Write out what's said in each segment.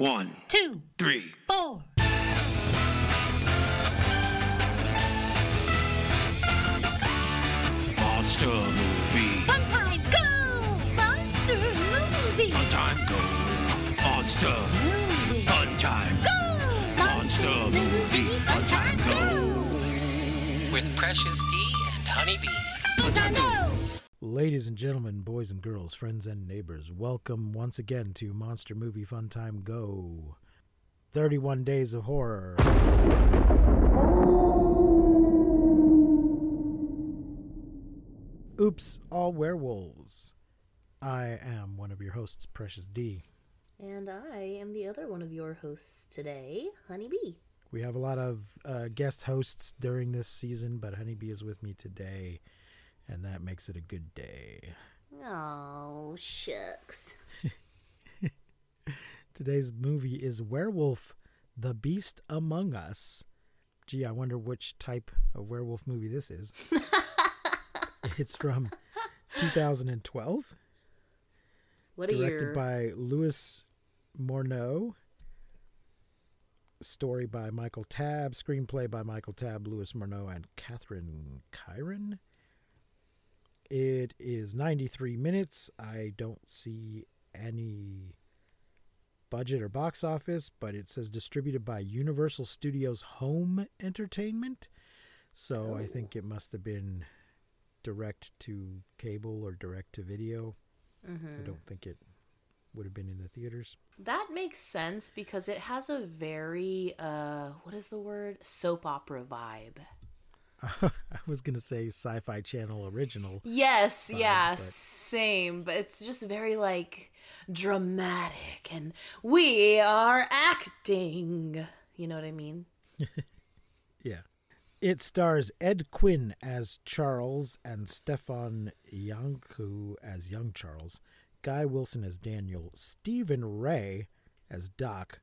One, two, three. four. Monster movie. Fun time, go! Monster movie. Fun time go. Monster. Movie. Fun time. Go! Monster movie. Fun time go. with Precious D and Honeybee. Fun time, go! Ladies and gentlemen, boys and girls, friends and neighbors, welcome once again to Monster Movie Fun Time Go. 31 Days of Horror. Oops, all werewolves. I am one of your hosts, Precious D. And I am the other one of your hosts today, Honeybee. We have a lot of uh, guest hosts during this season, but Honeybee is with me today, and that makes it a good day. Oh, shucks. Today's movie is Werewolf the Beast Among Us. Gee, I wonder which type of werewolf movie this is. it's from 2012, What are directed your by Louis Morneau. Story by Michael Tabb, screenplay by Michael Tabb, Louis Morneau, and Catherine Cyran. It is 93 minutes. I don't see any budget or box office, but it says distributed by Universal Studios Home Entertainment. So I think it must have been direct to cable or direct to video. I don't think it would have been in the theaters. That makes sense because it has a very uh what is the word? Soap opera vibe. Was to say Sci Fi Channel original. Yes, yeah, but- same, but it's just very like dramatic and we are acting. You know what I mean? Yeah. It stars Ed Quinn as Charles and Stefan Iancu as young Charles, Guy Wilson as Daniel, Stephen Rea as Doc,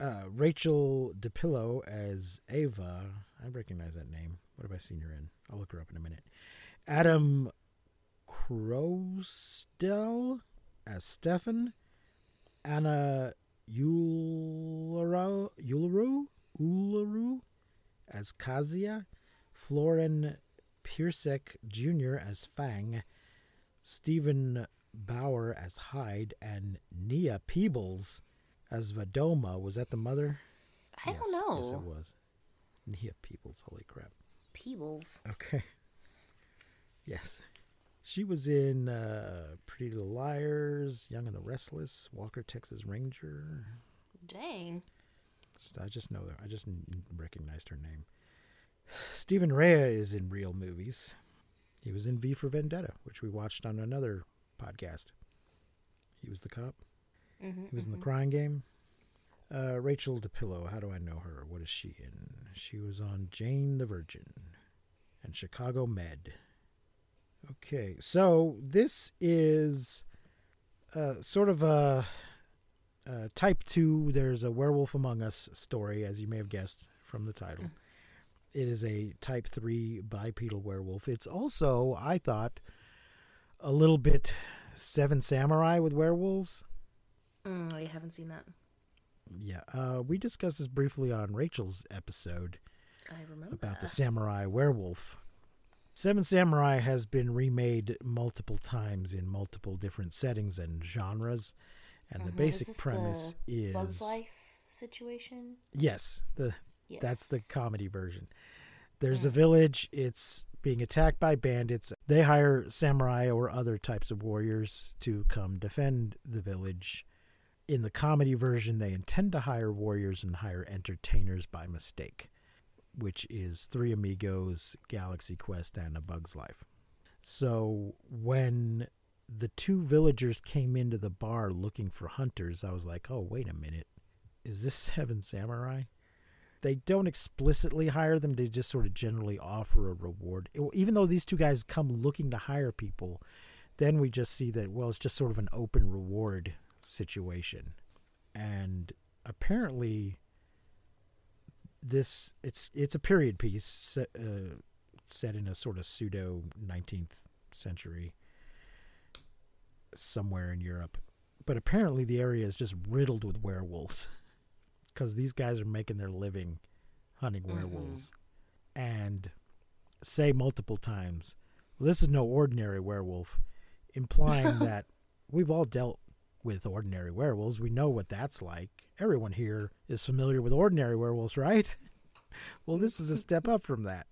uh, Rachel DiPillo as Ava. I recognize that name. What have I seen her in? I'll look her up in a minute. Adam Croasdell as Stefan, Anna Uluru, Uluru as Kazia, Florin Piersic Jr. as Fang, Stephen Bauer as Hyde, and Nia Peeples as Vadoma. Was that the mother? I Yes, don't know. Yes, it was. Nia Peeples. Holy crap. Peeples. Okay. Yes. She was in uh, Pretty Little Liars, Young and the Restless, Walker, Texas Ranger. Dang. I just know that. I just recognized her name. Stephen Rea is in real movies. He was in V for Vendetta, which we watched on another podcast. He was the cop. Mm-hmm, He was in the Crying Game. Uh, Rachel DiPillo, how do I know her? What is she in? She was on Jane the Virgin and Chicago Med. Okay, so this is uh, sort of a, a type two. There's a Werewolf Among Us story, as you may have guessed from the title. It is a type three bipedal werewolf. It's also, I thought, a little bit Seven Samurai with werewolves. Mm, I haven't seen that. Yeah, uh, we discussed this briefly on Rachel's episode I remember about the samurai werewolf. Seven Samurai has been remade multiple times in multiple different settings and genres, and the Mhm. basic Is premise the is Bugs Life situation. yes, the Yes. that's the comedy version. There's Mm. a village. It's being attacked by bandits. They hire samurai or other types of warriors to come defend the village. In the comedy version, they intend to hire warriors and hire entertainers by mistake, which is Three Amigos, Galaxy Quest, and A Bug's Life. So when the two villagers came into the bar looking for hunters, I was like, oh, wait a minute. Is this Seven Samurai? they don't explicitly hire them they just sort of generally offer a reward even though these two guys come looking to hire people then we just see that well it's just sort of an open reward situation. And apparently this it's it's a period piece set, uh, set in a sort of pseudo 19th century somewhere in Europe. But apparently the area is just riddled with werewolves because these guys are making their living hunting werewolves. And say multiple times, well, this is no ordinary werewolf, implying that we've all dealt with ordinary werewolves. We know what that's like. Everyone here is familiar with ordinary werewolves, right? well, this is a step up from that.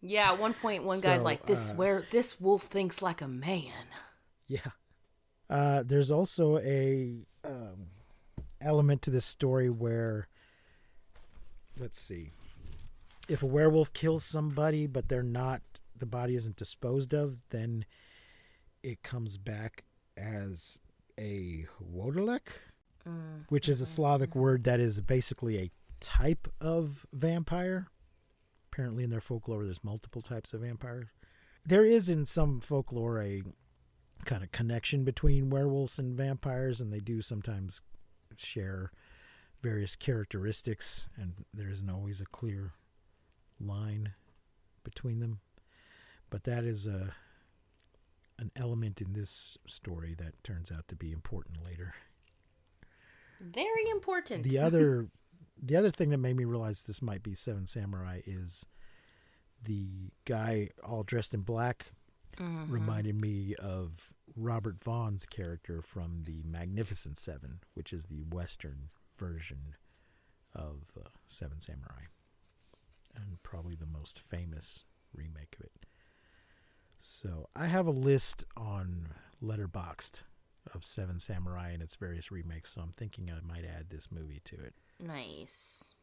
Yeah, at one point, one guy's like, "This uh, where this wolf thinks like a man." Yeah. Uh, there's also a um, element to this story where, let's see, if a werewolf kills somebody but they're not, the body isn't disposed of, then it comes back as a wodolek, uh, which is a Slavic word that is basically a type of vampire. Apparently, in their folklore, there's multiple types of vampires. There is in some folklore a kind of connection between werewolves and vampires, and they do sometimes share various characteristics, and there isn't always a clear line between them. But that is a an element in this story that turns out to be important later. Very important. The other the other thing that made me realize this might be Seven Samurai is the guy all dressed in black reminded me of Robert Vaughn's character from the Magnificent Seven, which is the Western version of uh, Seven Samurai, and probably the most famous remake of it. So I have a list on Letterboxd of Seven Samurai and its various remakes, so I'm thinking I might add this movie to it. nice.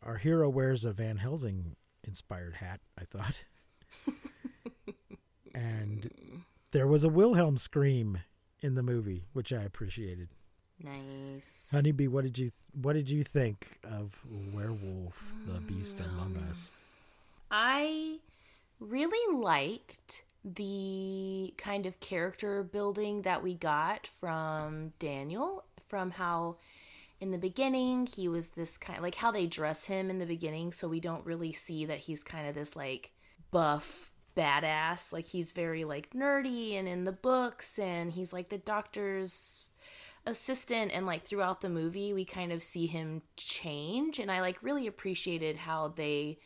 Our hero wears a Van Helsing inspired hat, I thought. and there was a Wilhelm scream in the movie, which I appreciated. Nice. Honeybee, what did you what did you think of Werewolf, the Beast Among mm. Us? I really liked the kind of character building that we got from Daniel, from how in the beginning he was this kind like how they dress him in the beginning so we don't really see that he's kind of this like buff badass like he's very like nerdy and in the books and he's like the doctor's assistant and like throughout the movie we kind of see him change and I like really appreciated how they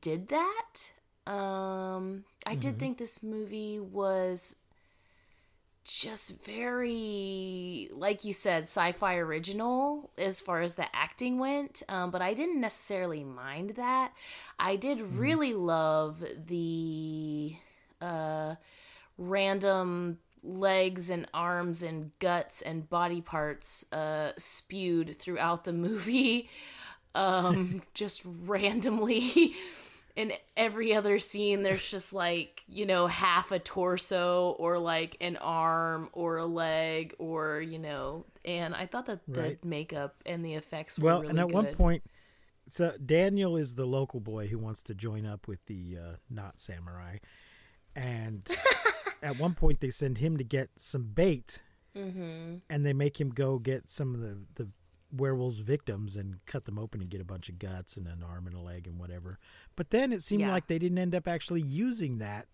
did that. Um, I did think this movie was just very, like you said, sci fi original as far as the acting went, um, but I didn't necessarily mind that. I did really love the uh, random legs and arms and guts and body parts uh, spewed throughout the movie um just randomly in every other scene there's just like you know half a torso or like an arm or a leg or you know and i thought that the Right. makeup and the effects were Well, really and at one point, so Daniel is the local boy who wants to join up with the uh, not samurai, and at one point they send him to get some bait, Mm-hmm. and they make him go get some of the the werewolves victims and cut them open and get a bunch of guts and an arm and a leg and whatever. But then it seemed Yeah. like they didn't end up actually using that.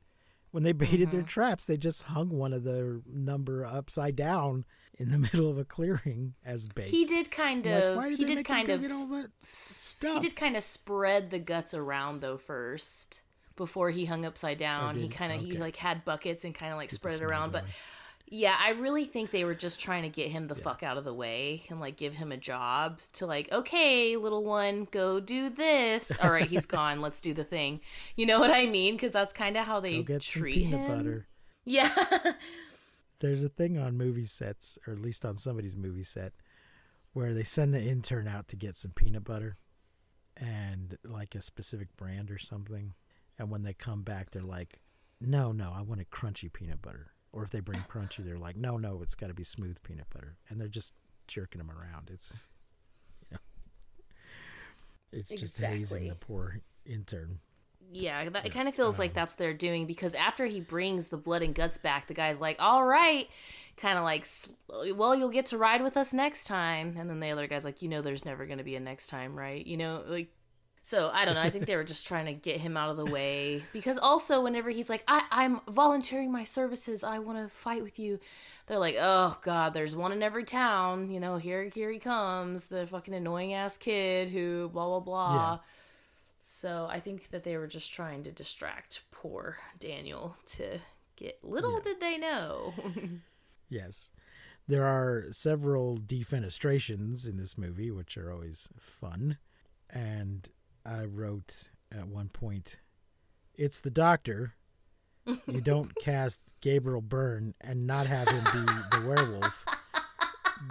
When they baited their Mm-hmm. traps, they just hung one of the number upside down in the middle of a clearing as bait. he did kind like, of why he did kind of all that s- he did kind of spread the guts around though first before he hung upside down he kind of he like had buckets and kind of like spread it around but. Yeah i really think they were just trying to get him the fuck out of the way and like give him a job to like okay little one go do this all right he's gone let's do the thing you know what i mean because that's kind of how they Go get some treat peanut him butter. yeah There's a thing on movie sets, or at least on somebody's movie set, where they send the intern out to get some peanut butter and like a specific brand or something. And when they come back, they're like, no, no, I want a crunchy peanut butter. Or if they bring crunchy, they're like, no, no, it's got to be smooth peanut butter. And they're just jerking them around. It's, you know, it's just hazing the poor intern. Yeah, that, it kind of feels Um, like that's what they're doing because after he brings the blood and guts back, the guy's like, "All right," kind of like, "Well, you'll get to ride with us next time," and then the other guy's like, "You know, there's never going to be a next time, right?" You know, like, So I don't know. I think they were just trying to get him out of the way because also whenever he's like, I, "I'm volunteering my services. I want to fight with you," they're like, "Oh God, there's one in every town. You know, here here he comes, the fucking annoying ass kid who blah blah blah." Yeah. So I think that they were just trying to distract poor Daniel to get. Little did they know. Yes. There are several defenestrations in this movie, which are always fun. And I wrote at one point, it's the doctor. You don't cast Gabriel Byrne and not have him be the werewolf.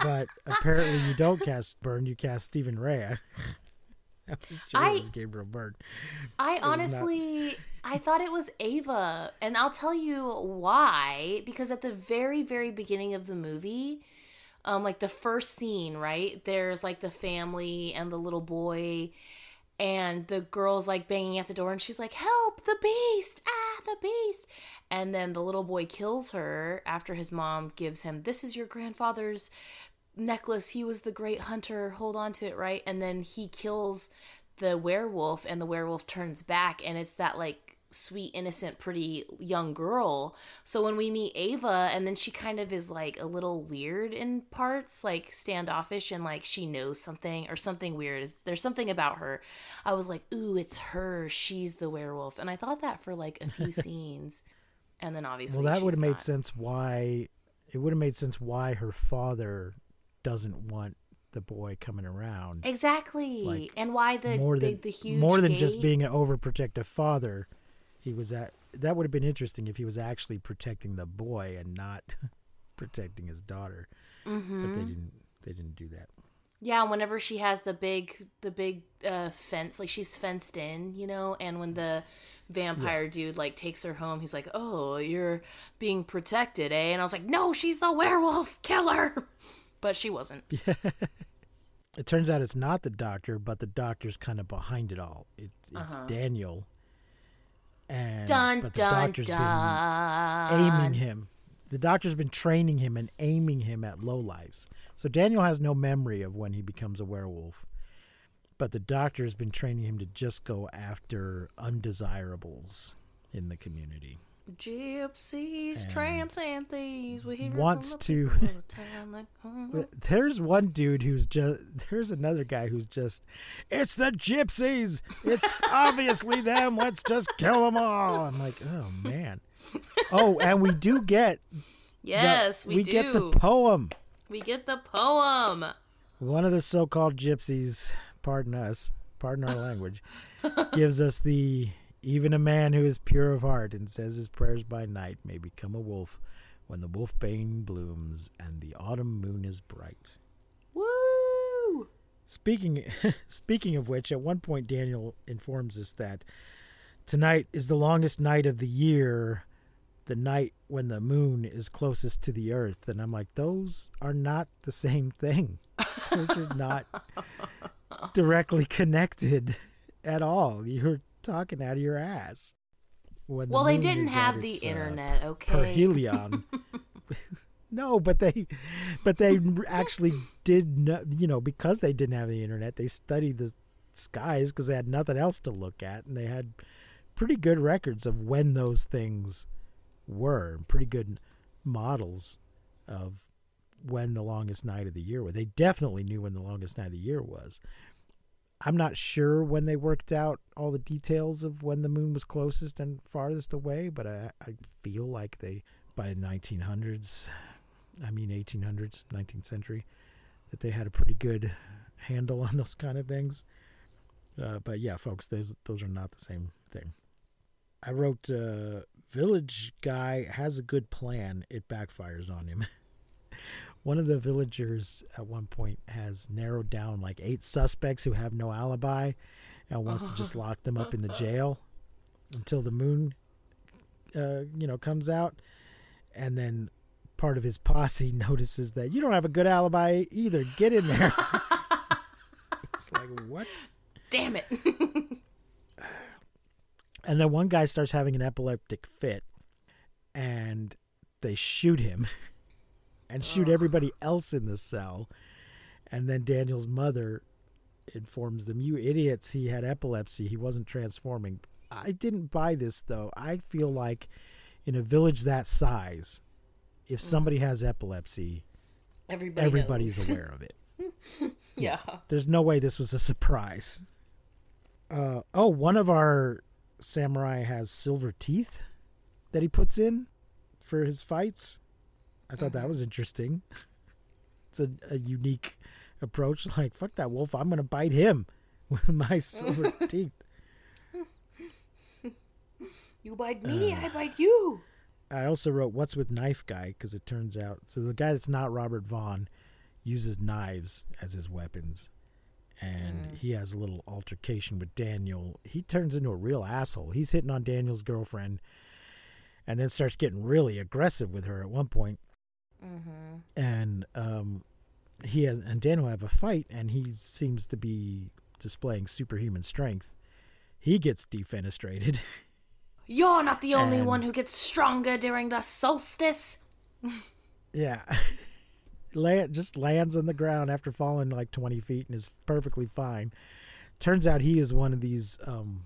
But apparently you don't cast Byrne, you cast Stephen Rea. I was sure I- it was Gabriel Byrne. I honestly, I thought it was Ava, and I'll tell you why. Because at the very, very beginning of the movie, um, like the first scene, right? There's like the family and the little boy, and the girl's like banging at the door, and she's like, "Help! The beast! Ah, the beast!" And then the little boy kills her after his mom gives him, "This is your grandfather's." necklace he was the great hunter hold on to it right and then he kills the werewolf and the werewolf turns back and it's that like sweet innocent pretty young girl. So when we meet ava and then she kind of is like a little weird in parts like standoffish and like she knows something or something weird is there's something about her. I was like ooh it's her. She's the werewolf. And i thought that for like a few scenes. And then obviously Well, that would have made sense why it would have made sense why her father doesn't want the boy coming around. exactly. Like, and why the more than the huge more than just being an overprotective father. He was at that would have been interesting if he was actually protecting the boy and not protecting his daughter. Mm-hmm. But they didn't. They didn't do that. Yeah, whenever she has the big the big uh fence, like she's fenced in, you know, and when the vampire dude like takes her home, he's like, "Oh, you're being protected, eh?" And I was like, "No, she's the werewolf killer." But she wasn't. It turns out it's not the doctor, but the doctor's kind of behind it all. It's it's Daniel. And. Dun but the dun doctor's dun. been aiming him. The doctor's been training him and aiming him at low lives. So Daniel has no memory of when he becomes a werewolf. But the doctor's been training him to just go after undesirables in the community. Gypsies, tramps, and thieves. We hear wants to- of the town that- There's one dude who's just. There's another guy who's just. It's the gypsies. It's obviously them. Let's just kill them all. I'm like, oh man. Oh, and we do get. the- Yes, we, do. get the poem. we get the poem. One of the so-called gypsies, pardon us, pardon our language, gives us the even a man who is pure of heart and says his prayers by night may become a wolf when the wolfbane blooms and the autumn moon is bright. Woo! Speaking speaking of which, at one point Daniel informs us that tonight is the longest night of the year, the night when the moon is closest to the earth. And I'm like, those are not the same thing. Those are not directly connected at all. You're talking out of your ass. When the Well, they didn't have the uh, internet, okay? perihelion. no, but they, but they actually did. No, you know, because they didn't have the internet, they studied the skies because they had nothing else to look at, and they had pretty good records of when those things were, and pretty good models of when the longest night of the year was. They definitely knew when the longest night of the year was. I'm not sure when they worked out all the details of when the moon was closest and farthest away, but I, I feel like they, by the 1900s, I mean 1800s, 19th century, that they had a pretty good handle on those kind of things. Uh, but yeah, folks, those those are not the same thing. I wrote, uh, "Village guy has a good plan. It backfires on him." One of the villagers at one point has narrowed down like eight suspects who have no alibi and wants to just lock them up in the jail until the moon, uh, you know, comes out. And then part of his posse notices that you don't have a good alibi either. Get in there. it's like, what? Damn it. And then one guy starts having an epileptic fit and they shoot him and shoot everybody else in the cell. And then Daniel's mother informs them, "You idiots! He had epilepsy. He wasn't transforming." I didn't buy this though. I feel like in a village that size, if somebody has epilepsy, Everybody everybody's knows. aware of it. yeah. There's no way this was a surprise. Uh, oh, one of our samurai has silver teeth that he puts in for his fights. I thought that mm-hmm. was interesting. It's a, a unique approach. Like, fuck that wolf. I'm going to bite him with my silver teeth. You bite me, uh. I bite you. I also wrote What's with Knife Guy because it turns out so the guy that's not Robert Vaughn uses knives as his weapons. And mm. he has a little altercation with Daniel. He turns into a real asshole. He's hitting on Daniel's girlfriend and then starts getting really aggressive with her at one point. Mm-hmm. And um, he has, and Daniel have a fight, and he seems to be displaying superhuman strength. He gets defenestrated. You're not the only one who gets stronger during the solstice. Yeah. Land, just lands on the ground after falling like 20 feet and is perfectly fine. Turns out he is one of these, um,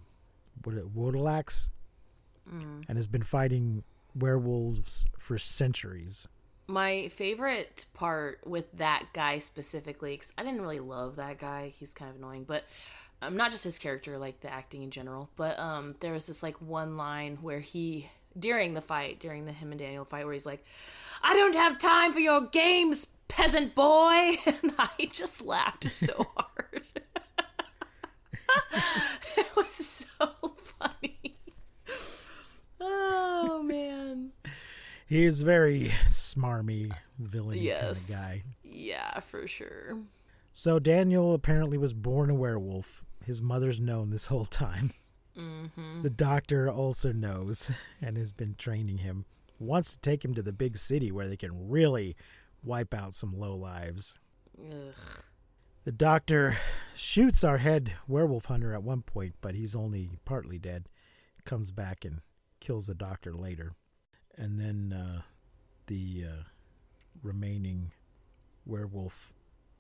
what, Wodalax and has been fighting werewolves for centuries. My favorite part with that guy specifically, because I didn't really love that guy. He's kind of annoying, but um, not just his character, like the acting in general. But um, there was this like one line where he, during the fight, during the him and Daniel fight, where he's like, "I don't have time for your games, peasant boy," and I just laughed so hard. it was so funny. Oh man. He is very smarmy, villainy Yes. kind of guy. Yeah, for sure. So Daniel apparently was born a werewolf. His mother's known this whole time. Mm-hmm. The doctor also knows and has been training him. Wants to take him to the big city where they can really wipe out some low lives. Ugh. The doctor shoots our head werewolf hunter at one point, but he's only partly dead. Comes back and kills the doctor later. And then uh, the uh, remaining werewolf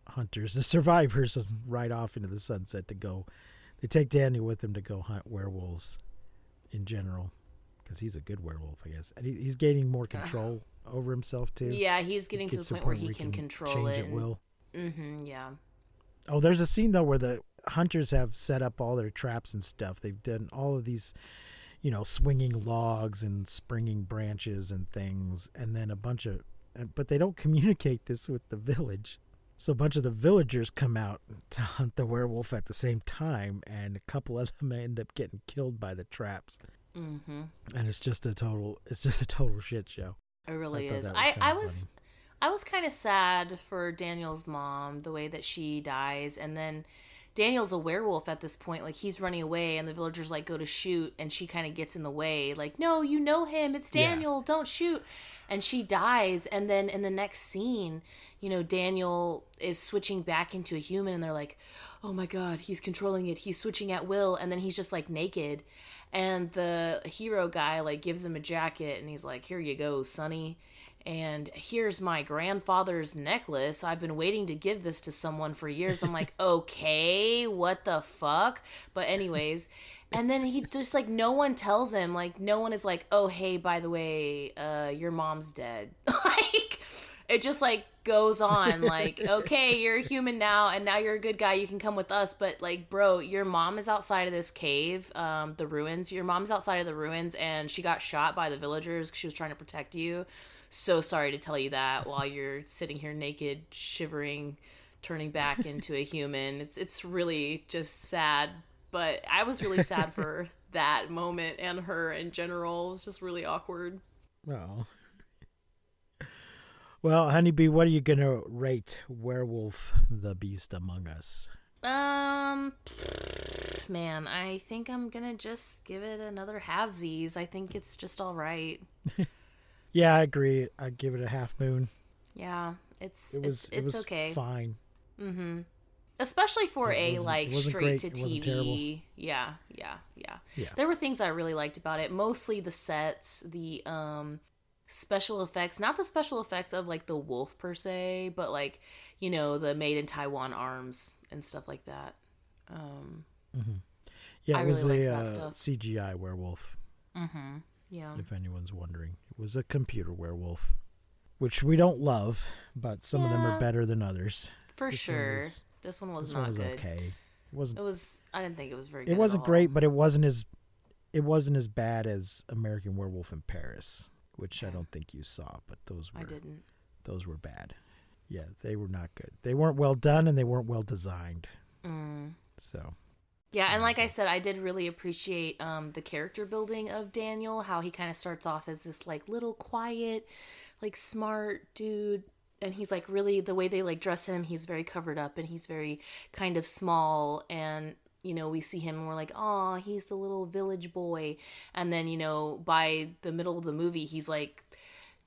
hunters, the survivors, ride off into the sunset to go. They take Daniel with them to go hunt werewolves in general because he's a good werewolf, I guess. And he, he's gaining more control over himself, too. Yeah, he's getting to Gets the point where he can he control change it. at will. Mm-hmm, yeah. Oh, there's a scene though where the hunters have set up all their traps and stuff. They've done all of these, you know, swinging logs and springing branches and things, and then a bunch of, but they don't communicate this with the village. So a bunch of the villagers come out to hunt the werewolf at the same time, and a couple of them end up getting killed by the traps. Mm-hmm. And it's just a total, it's just a total shit show. It really thought is. I, I was funny. I was kind of sad for Daniel's mom, the way that she dies, and then Daniel's a werewolf at this point. Like he's running away, and the villagers like go to shoot, and she kind of gets in the way. Like, no, you know him. It's Yeah. Daniel. Don't shoot. And she dies, and then in the next scene, you know, Daniel is switching back into a human, and they're like, "Oh my god, he's controlling it. He's switching at will." And then he's just like naked, and the hero guy like gives him a jacket, and he's like, "Here you go, Sonny." And here's my grandfather's necklace. I've been waiting to give this to someone for years. I'm like, okay, what the fuck? But, anyways, and then he just like, no one tells him, like, no one is like, oh, hey, by the way, uh, your mom's dead. like, it just like goes on, like, okay, you're a human now, and now you're a good guy. You can come with us. But, like, bro, your mom is outside of this cave, um, the ruins. Your mom's outside of the ruins, and she got shot by the villagers because she was trying to protect you so sorry to tell you that while you're sitting here naked, shivering, turning back into a human. It's it's really just sad. But I was really sad for that moment and her in general. It's just really awkward. Well. Well, Honeybee, what are you going to rate Werewolf the Beast Among Us? Um man, I think I'm gonna just give it another halvesies. I think it's just all right. Yeah, I agree. I'd give it a half moon. Yeah, it's It was it's, it was okay. fine. Mm-hmm. Especially for a like straight great, to TV. Yeah, yeah, yeah, Yeah. There were things I really liked about it. Mostly the sets, the um special effects, not the special effects of like the wolf per se, but like, you know, the made in Taiwan arms and stuff like that. Um, Yeah, I it was really a uh, stuff. CGI werewolf. mm-hmm. Yeah. if anyone's wondering. Was a computer werewolf, which we don't love, but some of them are better than others. For This one sure. was- this one was this not one was good. okay. It wasn't. It was. I didn't think it was very. good It wasn't great, but it wasn't as. It wasn't as bad as American Werewolf in Paris, which I don't think you saw, but those were I didn't. those were bad. Yeah, they were not good. They weren't well done and they weren't well designed. Mm. So Yeah, and like I said, I did really appreciate um, the character building of Daniel. How he kind of starts off as this like little quiet, like smart dude, and he's like really the way they like dress him. He's very covered up and he's very kind of small. And you know, we see him and we're like, oh, he's the little village boy. And then you know, by the middle of the movie, he's like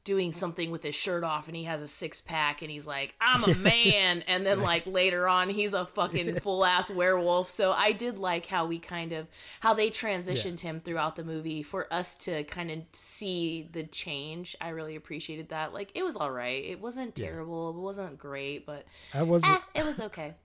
doing something with his shirt off and he has a six pack and he's like, I'm a man. and then like later on he's a fucking full ass werewolf. So I did like how we kind of how they transitioned him throughout the movie for us to kind of see the change. I really appreciated that. Like it was all right. It wasn't Yeah. terrible. It wasn't great, but I was eh, it was okay.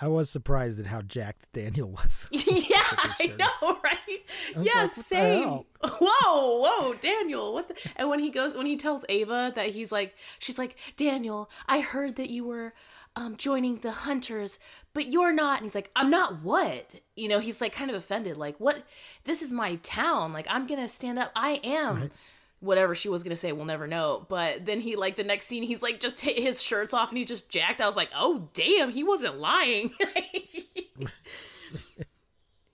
I was surprised at how jacked Daniel was. yeah, I know, right? was Yeah, like, same. Whoa, whoa, Daniel, what the and when he goes when he tells Ava that he's like she's like, Daniel, I heard that you were um joining the hunters, but you're not. And he's like, I'm not what? You know, he's like kind of offended, like, what this is my town. Like I'm gonna stand up. I am Right. Whatever she was gonna say we'll never know. But then he like the next scene he's like just ta- his shirt's off and he's just jacked. I was like oh damn he wasn't lying.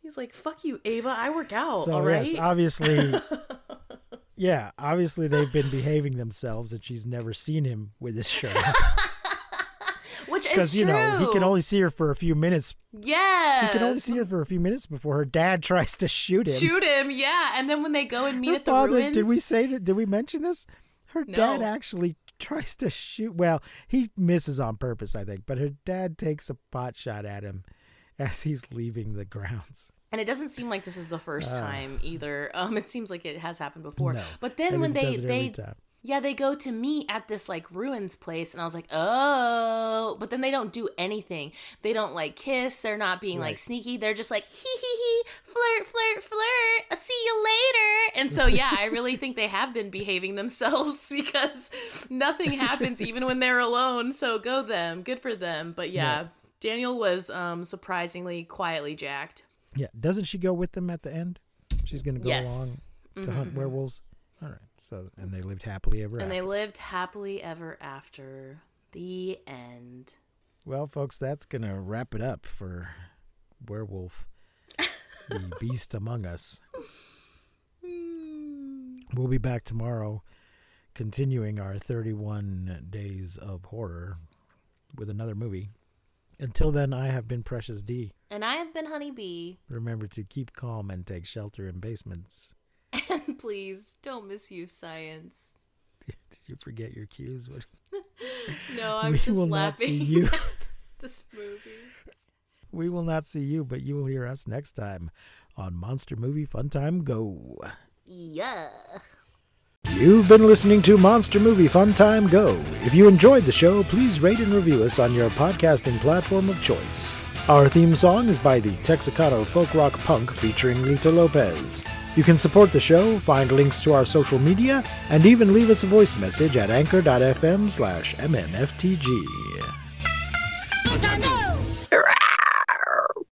He's like fuck you ava i work out so all right yes, obviously, yeah, obviously they've been behaving themselves, and she's never seen him with his shirt because you know he can only see her for a few minutes. yeah He can only see her for a few minutes before her dad tries to shoot him. shoot him yeah and then when they go and meet her at the father, ruins did we say that? Did we mention this? Her dad actually tries to shoot. Well, he misses on purpose, I think, but her dad takes a pot shot at him as he's leaving the grounds. and it doesn't seem like this is the first time either um it seems like it has happened before. No. but then when they they time. Yeah, they go to meet at this like ruins place, and I was like, oh, but then they don't do anything. They don't like kiss. They're not being like sneaky. They're just like hee hee hee, flirt, flirt, flirt. I'll see you later. And so yeah, I really think they have been behaving themselves because nothing happens even when they're alone. So go them, good for them. But yeah, Yeah. Daniel was um surprisingly quietly jacked. Yeah, doesn't she go with them at the end? She's going to go Yes. Mm-hmm, along to hunt werewolves. All right. So and they lived happily ever And after. they lived happily ever after. The end. Well, folks, that's going to wrap it up for Werewolf, the Beast Among Us. Hmm. We'll be back tomorrow, continuing our 31 days of horror with another movie. Until then, I have been Precious D. And I have been Honey Honeybee. Remember to keep calm and take shelter in basements. And please don't misuse science. Did you forget your cues? What- No, I'm we just will not see you. this movie. we will not see you, but you will hear us next time on Monster Movie Fun Time Go. Yeah. You've been listening to Monster Movie Fun Time Go. If you enjoyed the show, please rate and review us on your podcasting platform of choice. Our theme song is by the Texicano folk rock punk featuring Lita Lopez. You can support the show, find links to our social media, and even leave us a voice message at anchor.fm slash mmftg.